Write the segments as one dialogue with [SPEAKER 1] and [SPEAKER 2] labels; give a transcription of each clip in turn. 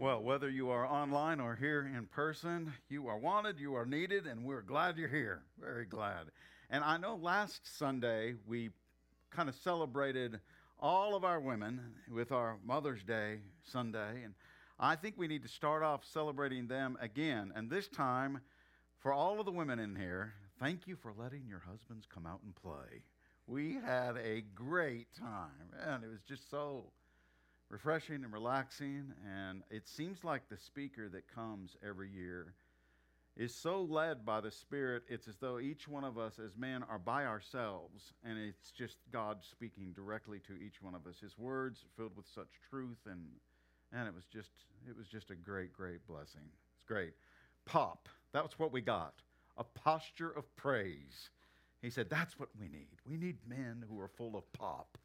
[SPEAKER 1] Well, whether you are online or here in person, you are wanted, you are needed, and we're glad you're here. Very glad. And I know last Sunday we kind of celebrated all of our women with our Mother's Day Sunday. And I think we need to start off celebrating them again. And this time, for all of the women in here, thank you for letting your husbands come out and play. We had a great time, and it was just so refreshing and relaxing. And it seems like the speaker that comes every year is so led by the Spirit, it's as though each one of us as men are by ourselves, and it's just God speaking directly to each one of us. His words filled with such truth, and and it was just it was just a great, great blessing. It's great. Pop. That was what we got. A posture of praise. He said, That's what we need. We need men who are full of pop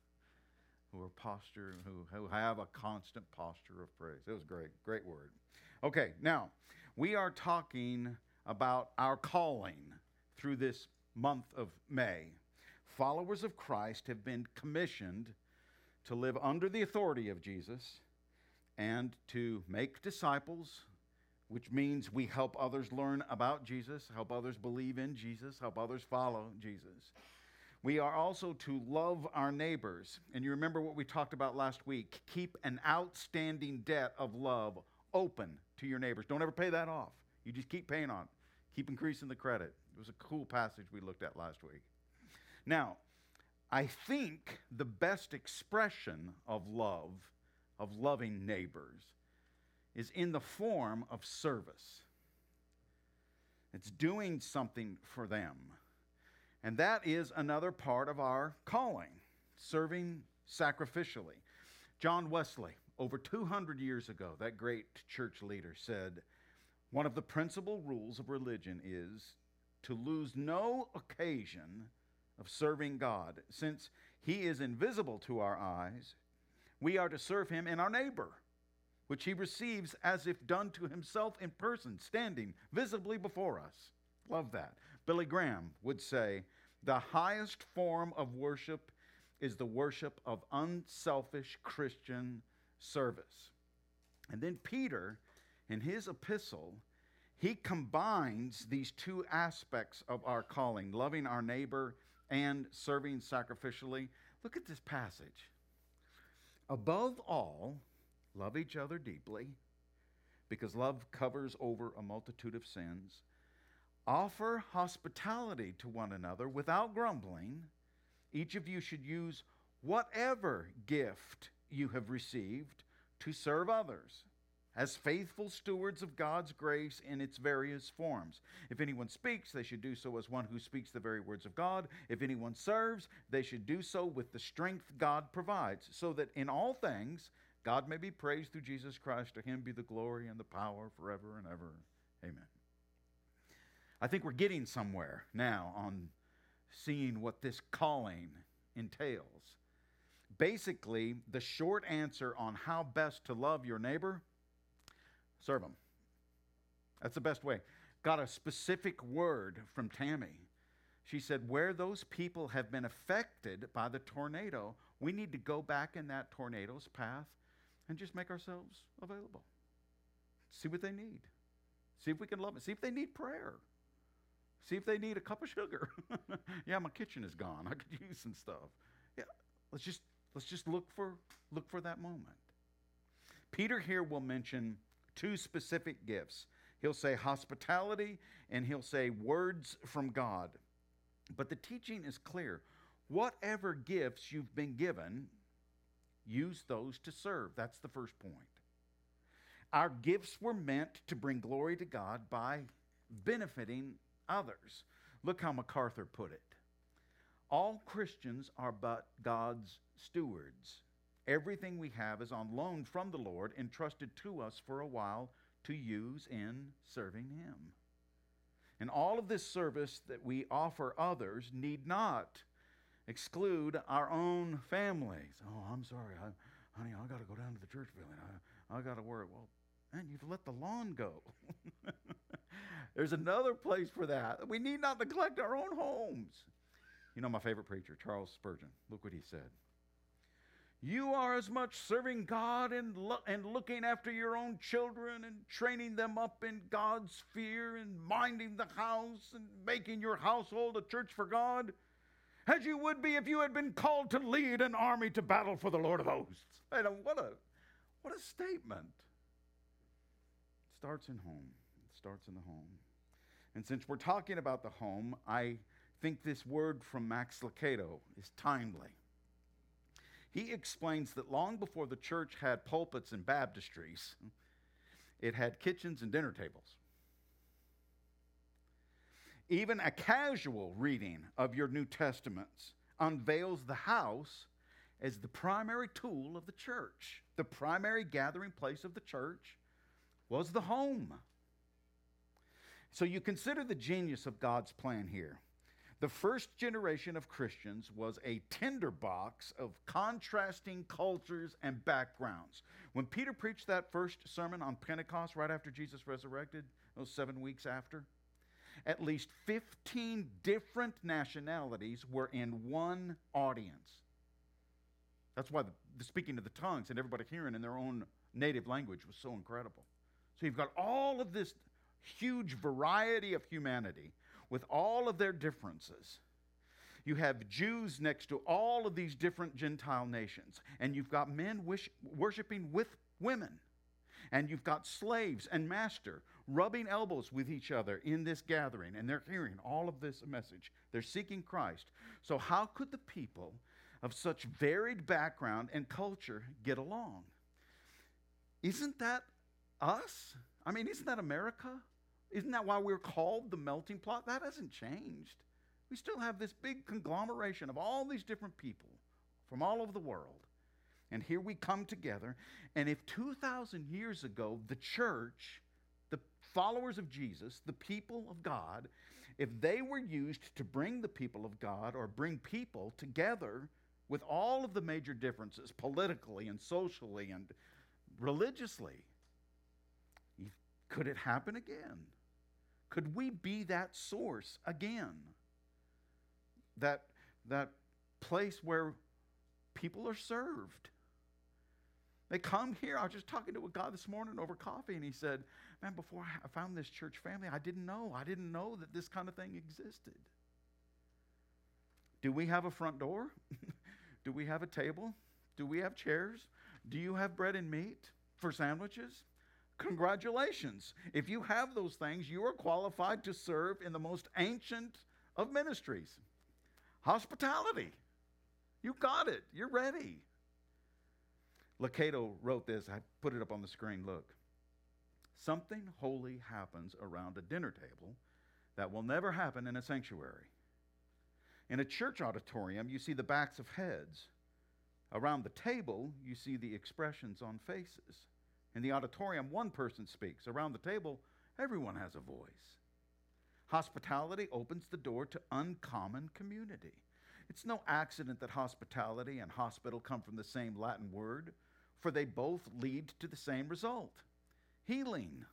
[SPEAKER 1] who are posture, who, who have a constant posture of praise. It was great, great word. Okay, now we are talking about our calling through this month of May. Followers of Christ have been commissioned to live under the authority of Jesus and to make disciples, which means we help others learn about Jesus, help others believe in Jesus, help others follow Jesus. We are also to love our neighbors. And you remember what we talked about last week keep an outstanding debt of love open to your neighbors. Don't ever pay that off. You just keep paying on keep increasing the credit. It was a cool passage we looked at last week. Now, I think the best expression of love, of loving neighbors, is in the form of service. It's doing something for them. And that is another part of our calling, serving sacrificially. John Wesley, over 200 years ago, that great church leader said, One of the principal rules of religion is to lose no occasion of serving God. Since he is invisible to our eyes, we are to serve him in our neighbor, which he receives as if done to himself in person, standing visibly before us. Love that. Billy Graham would say, the highest form of worship is the worship of unselfish Christian service. And then Peter, in his epistle, he combines these two aspects of our calling loving our neighbor and serving sacrificially. Look at this passage. Above all, love each other deeply, because love covers over a multitude of sins. Offer hospitality to one another without grumbling. Each of you should use whatever gift you have received to serve others as faithful stewards of God's grace in its various forms. If anyone speaks, they should do so as one who speaks the very words of God. If anyone serves, they should do so with the strength God provides, so that in all things God may be praised through Jesus Christ. To him be the glory and the power forever and ever. Amen. I think we're getting somewhere now on seeing what this calling entails. Basically, the short answer on how best to love your neighbor serve them. That's the best way. Got a specific word from Tammy. She said, Where those people have been affected by the tornado, we need to go back in that tornado's path and just make ourselves available. See what they need. See if we can love them. See if they need prayer. See if they need a cup of sugar. yeah, my kitchen is gone. I could use some stuff. Yeah, let's just let's just look for look for that moment. Peter here will mention two specific gifts. He'll say hospitality and he'll say words from God. But the teaching is clear. Whatever gifts you've been given, use those to serve. That's the first point. Our gifts were meant to bring glory to God by benefiting others. Look how MacArthur put it. All Christians are but God's stewards. Everything we have is on loan from the Lord, entrusted to us for a while to use in serving Him. And all of this service that we offer others need not exclude our own families. Oh, I'm sorry, I, honey, I got to go down to the church building. I, I got to work. Well, man, you've let the lawn go. There's another place for that. We need not neglect our own homes. You know, my favorite preacher, Charles Spurgeon, look what he said. You are as much serving God and, lo- and looking after your own children and training them up in God's fear and minding the house and making your household a church for God as you would be if you had been called to lead an army to battle for the Lord of hosts. And what a, what a statement. Starts in home. It starts in the home. And since we're talking about the home, I think this word from Max Lucado is timely. He explains that long before the church had pulpits and baptistries, it had kitchens and dinner tables. Even a casual reading of your New Testaments unveils the house as the primary tool of the church. The primary gathering place of the church was the home. So you consider the genius of God's plan here. The first generation of Christians was a tinderbox of contrasting cultures and backgrounds. When Peter preached that first sermon on Pentecost, right after Jesus resurrected, those seven weeks after, at least 15 different nationalities were in one audience. That's why the, the speaking of the tongues and everybody hearing in their own native language was so incredible. So you've got all of this huge variety of humanity with all of their differences. You have Jews next to all of these different Gentile nations, and you've got men wish, worshiping with women, and you've got slaves and master rubbing elbows with each other in this gathering, and they're hearing all of this message. They're seeking Christ. So, how could the people of such varied background and culture get along? Isn't that us? I mean, isn't that America? Isn't that why we're called the melting pot? That hasn't changed. We still have this big conglomeration of all these different people from all over the world. And here we come together. And if 2,000 years ago, the church, the followers of Jesus, the people of God, if they were used to bring the people of God or bring people together with all of the major differences politically and socially and religiously, could it happen again? Could we be that source again? That, that place where people are served. They come here. I was just talking to a guy this morning over coffee, and he said, Man, before I found this church family, I didn't know. I didn't know that this kind of thing existed. Do we have a front door? Do we have a table? Do we have chairs? Do you have bread and meat for sandwiches? Congratulations. If you have those things, you are qualified to serve in the most ancient of ministries hospitality. You got it. You're ready. Lucado wrote this. I put it up on the screen. Look. Something holy happens around a dinner table that will never happen in a sanctuary. In a church auditorium, you see the backs of heads. Around the table, you see the expressions on faces. In the auditorium, one person speaks. Around the table, everyone has a voice. Hospitality opens the door to uncommon community. It's no accident that hospitality and hospital come from the same Latin word, for they both lead to the same result healing.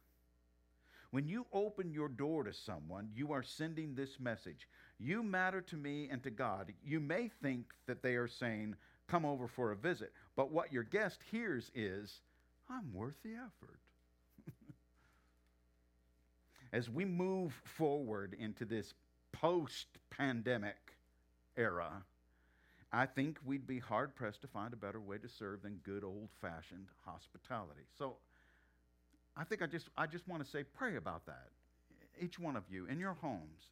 [SPEAKER 1] When you open your door to someone, you are sending this message You matter to me and to God. You may think that they are saying, Come over for a visit, but what your guest hears is, I'm worth the effort. As we move forward into this post pandemic era, I think we'd be hard pressed to find a better way to serve than good old fashioned hospitality. So I think I just, I just want to say, pray about that. Each one of you in your homes.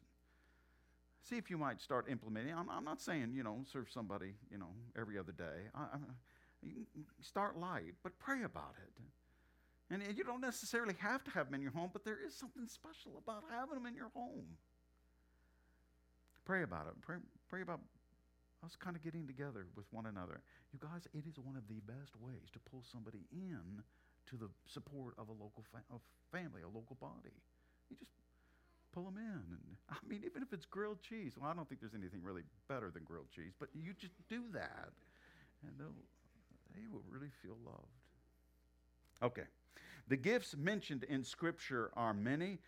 [SPEAKER 1] See if you might start implementing. I'm, I'm not saying, you know, serve somebody, you know, every other day. I, start light, but pray about it. And you don't necessarily have to have them in your home, but there is something special about having them in your home. Pray about it. Pray, pray about us kind of getting together with one another. You guys, it is one of the best ways to pull somebody in to the support of a local fa- family, a local body. You just pull them in. And I mean, even if it's grilled cheese, well, I don't think there's anything really better than grilled cheese, but you just do that, and they'll they will really feel loved. Okay. The gifts mentioned in Scripture are many.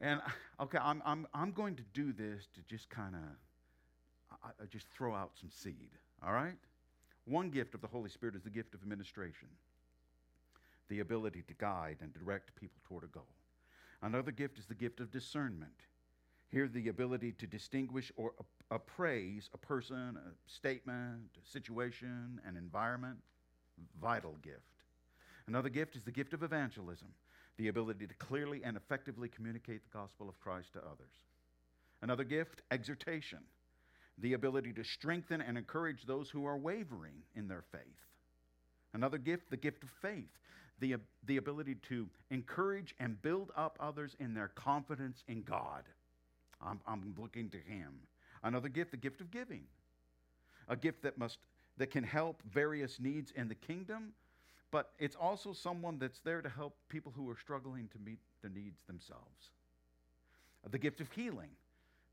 [SPEAKER 1] And, okay, I'm, I'm, I'm going to do this to just kind of just throw out some seed, all right? One gift of the Holy Spirit is the gift of administration, the ability to guide and direct people toward a goal. Another gift is the gift of discernment. Here, the ability to distinguish or appraise a person, a statement, a situation, an environment. Vital gift. Another gift is the gift of evangelism, the ability to clearly and effectively communicate the gospel of Christ to others. Another gift, exhortation, the ability to strengthen and encourage those who are wavering in their faith. Another gift, the gift of faith, the, the ability to encourage and build up others in their confidence in God. I'm, I'm looking to Him. Another gift, the gift of giving, a gift that must that can help various needs in the kingdom, but it's also someone that's there to help people who are struggling to meet their needs themselves. The gift of healing.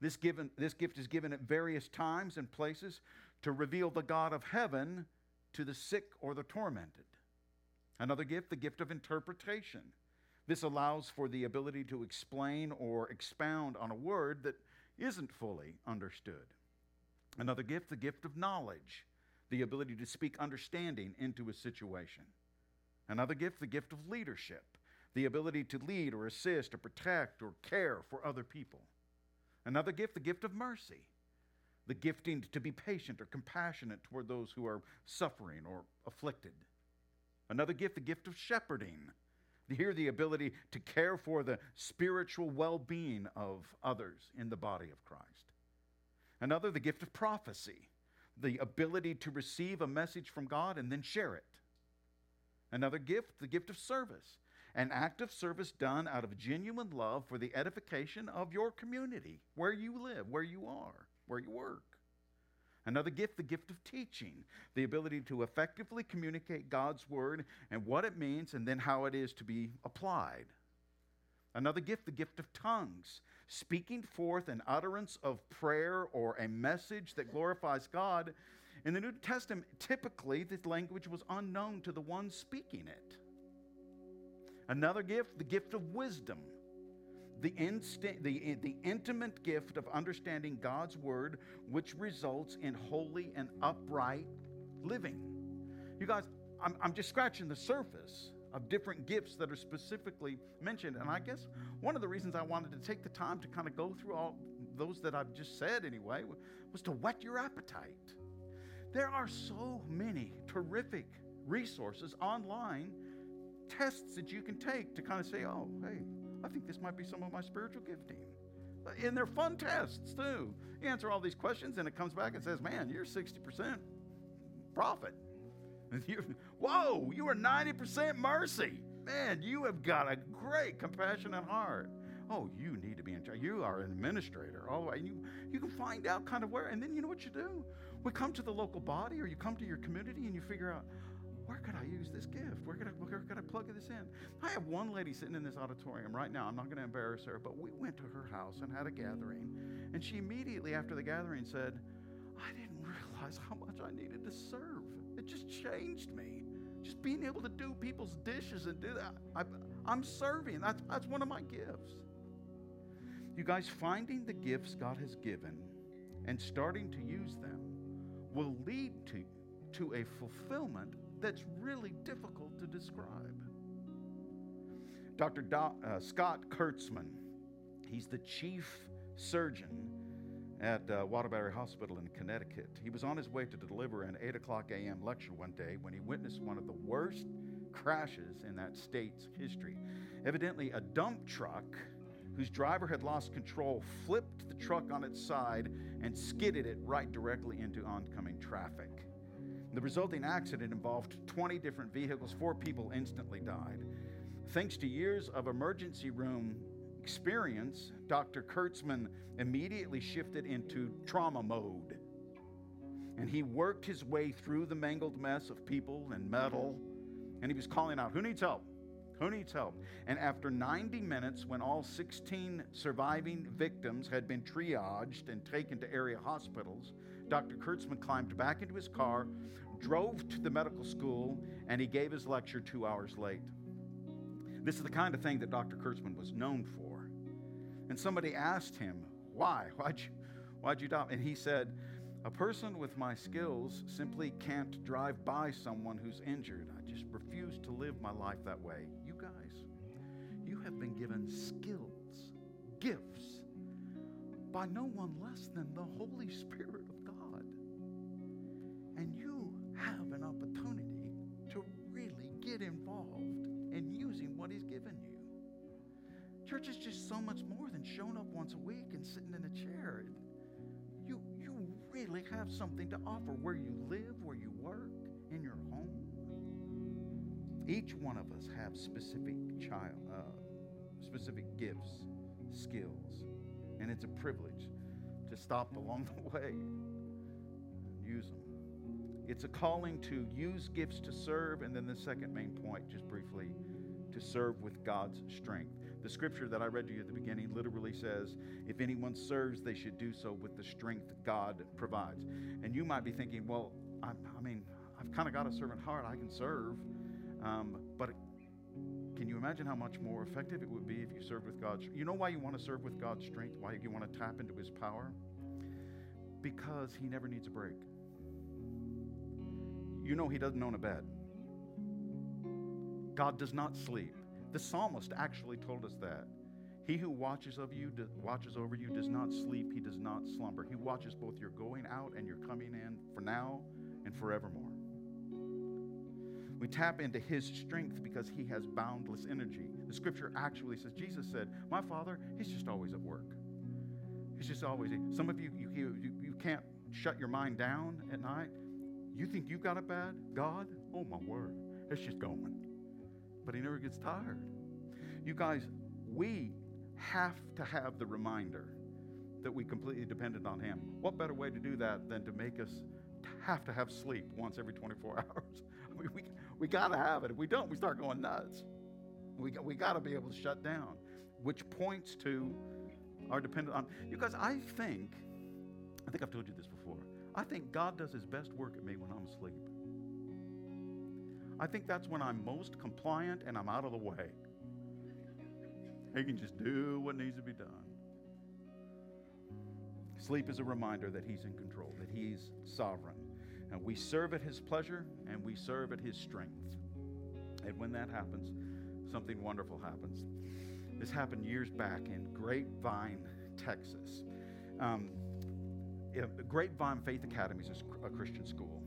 [SPEAKER 1] This, given, this gift is given at various times and places to reveal the God of heaven to the sick or the tormented. Another gift, the gift of interpretation. This allows for the ability to explain or expound on a word that isn't fully understood. Another gift, the gift of knowledge, the ability to speak understanding into a situation. Another gift, the gift of leadership, the ability to lead or assist or protect or care for other people. Another gift, the gift of mercy, the gifting to be patient or compassionate toward those who are suffering or afflicted. Another gift, the gift of shepherding, here the ability to care for the spiritual well being of others in the body of Christ. Another, the gift of prophecy, the ability to receive a message from God and then share it. Another gift, the gift of service, an act of service done out of genuine love for the edification of your community, where you live, where you are, where you work. Another gift, the gift of teaching, the ability to effectively communicate God's word and what it means and then how it is to be applied. Another gift, the gift of tongues, speaking forth an utterance of prayer or a message that glorifies God. In the New Testament, typically this language was unknown to the one speaking it. Another gift, the gift of wisdom the, instant, the, the intimate gift of understanding God's word, which results in holy and upright living. You guys, I'm, I'm just scratching the surface of different gifts that are specifically mentioned. And I guess one of the reasons I wanted to take the time to kind of go through all those that I've just said anyway was to whet your appetite. There are so many terrific resources online, tests that you can take to kind of say, oh, hey, I think this might be some of my spiritual gifting. Uh, and they're fun tests too. You answer all these questions and it comes back and says, man, you're 60% prophet. whoa, you are 90% mercy. Man, you have got a great compassionate heart. Oh, you need to be in charge. You are an administrator. All the way. You, you can find out kind of where. And then you know what you do? We come to the local body or you come to your community and you figure out, where could I use this gift? Where could I, where could I plug this in? I have one lady sitting in this auditorium right now. I'm not going to embarrass her, but we went to her house and had a gathering. And she immediately after the gathering said, I didn't realize how much I needed to serve. It just changed me. Just being able to do people's dishes and do that. I, am serving. That's, that's one of my gifts. You guys, finding the gifts God has given and starting to use them will lead to, to a fulfillment that's really difficult to describe. Dr. Do, uh, Scott Kurtzman, he's the chief surgeon at uh, Waterbury Hospital in Connecticut. He was on his way to deliver an 8 o'clock a.m. lecture one day when he witnessed one of the worst crashes in that state's history. Evidently, a dump truck whose driver had lost control flipped the truck on its side and skidded it right directly into oncoming traffic. The resulting accident involved 20 different vehicles. Four people instantly died. Thanks to years of emergency room experience, Dr. Kurtzman immediately shifted into trauma mode. And he worked his way through the mangled mess of people and metal. And he was calling out, Who needs help? Who needs help? And after 90 minutes, when all 16 surviving victims had been triaged and taken to area hospitals, Dr. Kurtzman climbed back into his car, drove to the medical school, and he gave his lecture two hours late. This is the kind of thing that Dr. Kurtzman was known for. And somebody asked him, Why? Why'd you, why'd you die? And he said, A person with my skills simply can't drive by someone who's injured. I just refuse to live my life that way. You guys, you have been given skills, gifts, by no one less than the Holy Spirit. And you have an opportunity to really get involved in using what He's given you. Church is just so much more than showing up once a week and sitting in a chair You, you really have something to offer where you live, where you work, in your home. Each one of us have specific child, uh, specific gifts, skills, and it's a privilege to stop along the way and use them. It's a calling to use gifts to serve, and then the second main point, just briefly, to serve with God's strength. The scripture that I read to you at the beginning literally says, if anyone serves, they should do so with the strength God provides. And you might be thinking, well, I, I mean, I've kind of got a servant heart. I can serve. Um, but can you imagine how much more effective it would be if you served with God's strength? You know why you want to serve with God's strength? Why you want to tap into his power? Because he never needs a break. You know he doesn't own a bed. God does not sleep. The psalmist actually told us that. He who watches of you watches over you does not sleep, he does not slumber. He watches both your going out and your coming in for now and forevermore. We tap into his strength because he has boundless energy. The scripture actually says, Jesus said, My father, he's just always at work. He's just always, some of you, you, you, you can't shut your mind down at night. You think you got it bad? God? Oh my word. It's just going but he never gets tired. You guys, we have to have the reminder that we completely depended on him. What better way to do that than to make us have to have sleep once every 24 hours? we, we, we got to have it. If we don't, we start going nuts. We, we got to be able to shut down, which points to our dependence on. You guys, I think, I think I've told you this before, I think God does his best work at me when I'm asleep. I think that's when I'm most compliant and I'm out of the way. He can just do what needs to be done. Sleep is a reminder that He's in control, that He's sovereign. And we serve at His pleasure and we serve at His strength. And when that happens, something wonderful happens. This happened years back in Grapevine, Texas. Um, Grapevine Faith Academy is a Christian school.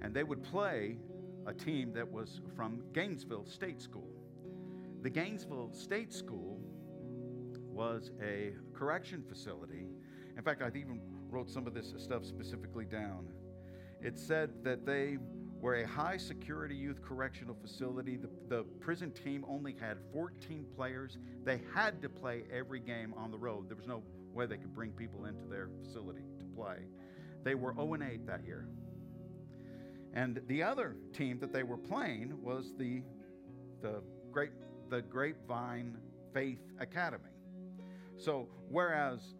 [SPEAKER 1] And they would play a team that was from Gainesville State School. The Gainesville State School was a correction facility. In fact, I even wrote some of this stuff specifically down. It said that they were a high security youth correctional facility. The, the, prison team only had 14 players. They had to play every game on the road. There was no way they could bring people into their facility to play. They were 0 8 that year. And the other team that they were playing was the, the, grape, the Grapevine Faith Academy. So, whereas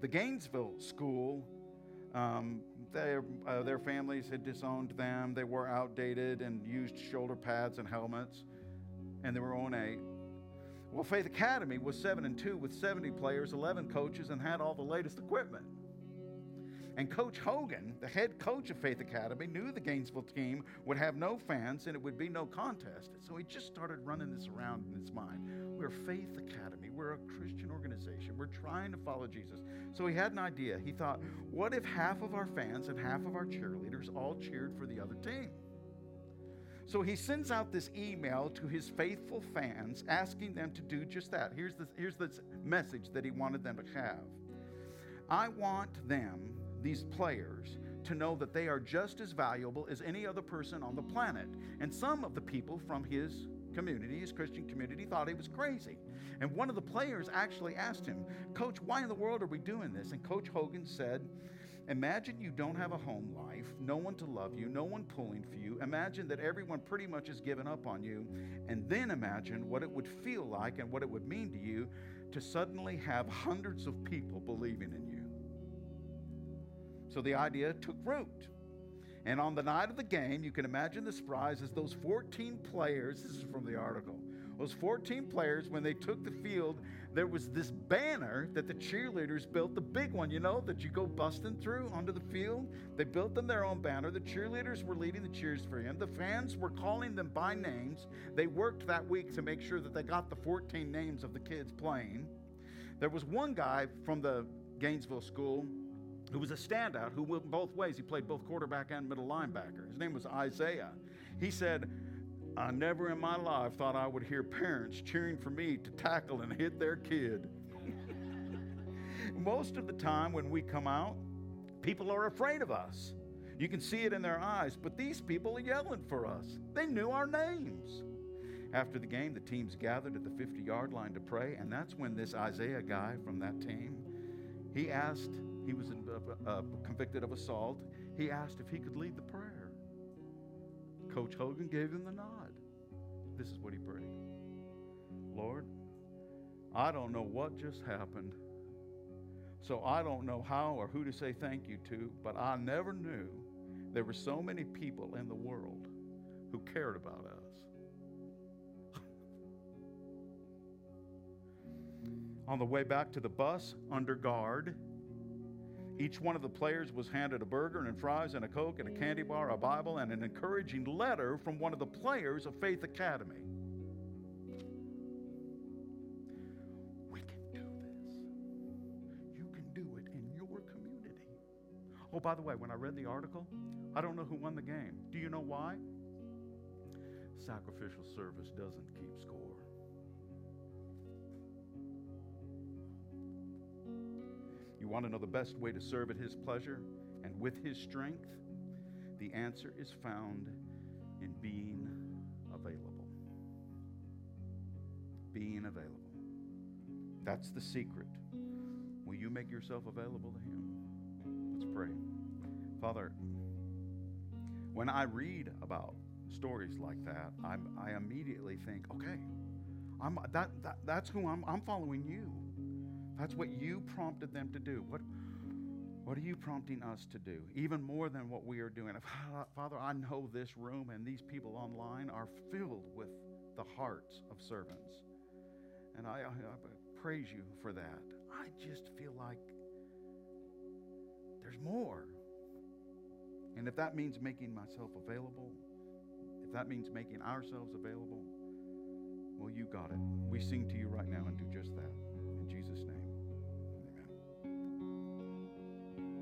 [SPEAKER 1] the Gainesville school, um, their, uh, their families had disowned them, they were outdated and used shoulder pads and helmets, and they were on a well, Faith Academy was 7 and 2 with 70 players, 11 coaches, and had all the latest equipment. And Coach Hogan, the head coach of Faith Academy, knew the Gainesville team would have no fans and it would be no contest. So he just started running this around in his mind. We're Faith Academy. We're a Christian organization. We're trying to follow Jesus. So he had an idea. He thought, what if half of our fans and half of our cheerleaders all cheered for the other team? So he sends out this email to his faithful fans asking them to do just that. Here's the, here's the message that he wanted them to have I want them these players to know that they are just as valuable as any other person on the planet. And some of the people from his community, his Christian community, thought he was crazy. And one of the players actually asked him, Coach, why in the world are we doing this? And Coach Hogan said, Imagine you don't have a home life, no one to love you, no one pulling for you. Imagine that everyone pretty much has given up on you. And then imagine what it would feel like and what it would mean to you to suddenly have hundreds of people believing in you. So the idea took root. And on the night of the game, you can imagine the surprise as those 14 players, this is from the article, Those 14 players, when they took the field, there was this banner that the cheerleaders built, the big one, you know, that you go busting through onto the field. They built them their own banner. The cheerleaders were leading the cheers for him. The fans were calling them by names. They worked that week to make sure that they got the 14 names of the kids playing. There was one guy from the Gainesville school who was a standout who went both ways. He played both quarterback and middle linebacker. His name was Isaiah. He said, I never in my life thought I would hear parents cheering for me to tackle and hit their kid. Most of the time when we come out, people are afraid of us. You can see it in their eyes, but these people are yelling for us. They knew our names. After the game, the teams gathered at the 50 yard line to pray, and that's when this Isaiah guy from that team, he asked, he was uh, uh, convicted of assault, he asked if he could lead the prayer. Coach Hogan gave him the nod. This is what he prayed Lord, I don't know what just happened. So I don't know how or who to say thank you to, but I never knew there were so many people in the world who cared about us. On the way back to the bus, under guard, each one of the players was handed a burger and fries and a Coke and a candy bar, a Bible, and an encouraging letter from one of the players of Faith Academy. We can do this. You can do it in your community. Oh, by the way, when I read the article, I don't know who won the game. Do you know why? Sacrificial service doesn't keep score. You want to know the best way to serve at His pleasure and with His strength? The answer is found in being available. Being available. That's the secret. Will you make yourself available to Him? Let's pray. Father, when I read about stories like that, I'm, i immediately think, okay, I'm, that, that, that's who I'm, I'm following you. That's what you prompted them to do. What, what are you prompting us to do? Even more than what we are doing. Father, I know this room and these people online are filled with the hearts of servants. And I, I, I praise you for that. I just feel like there's more. And if that means making myself available, if that means making ourselves available, well, you got it. We sing to you right now and do just that.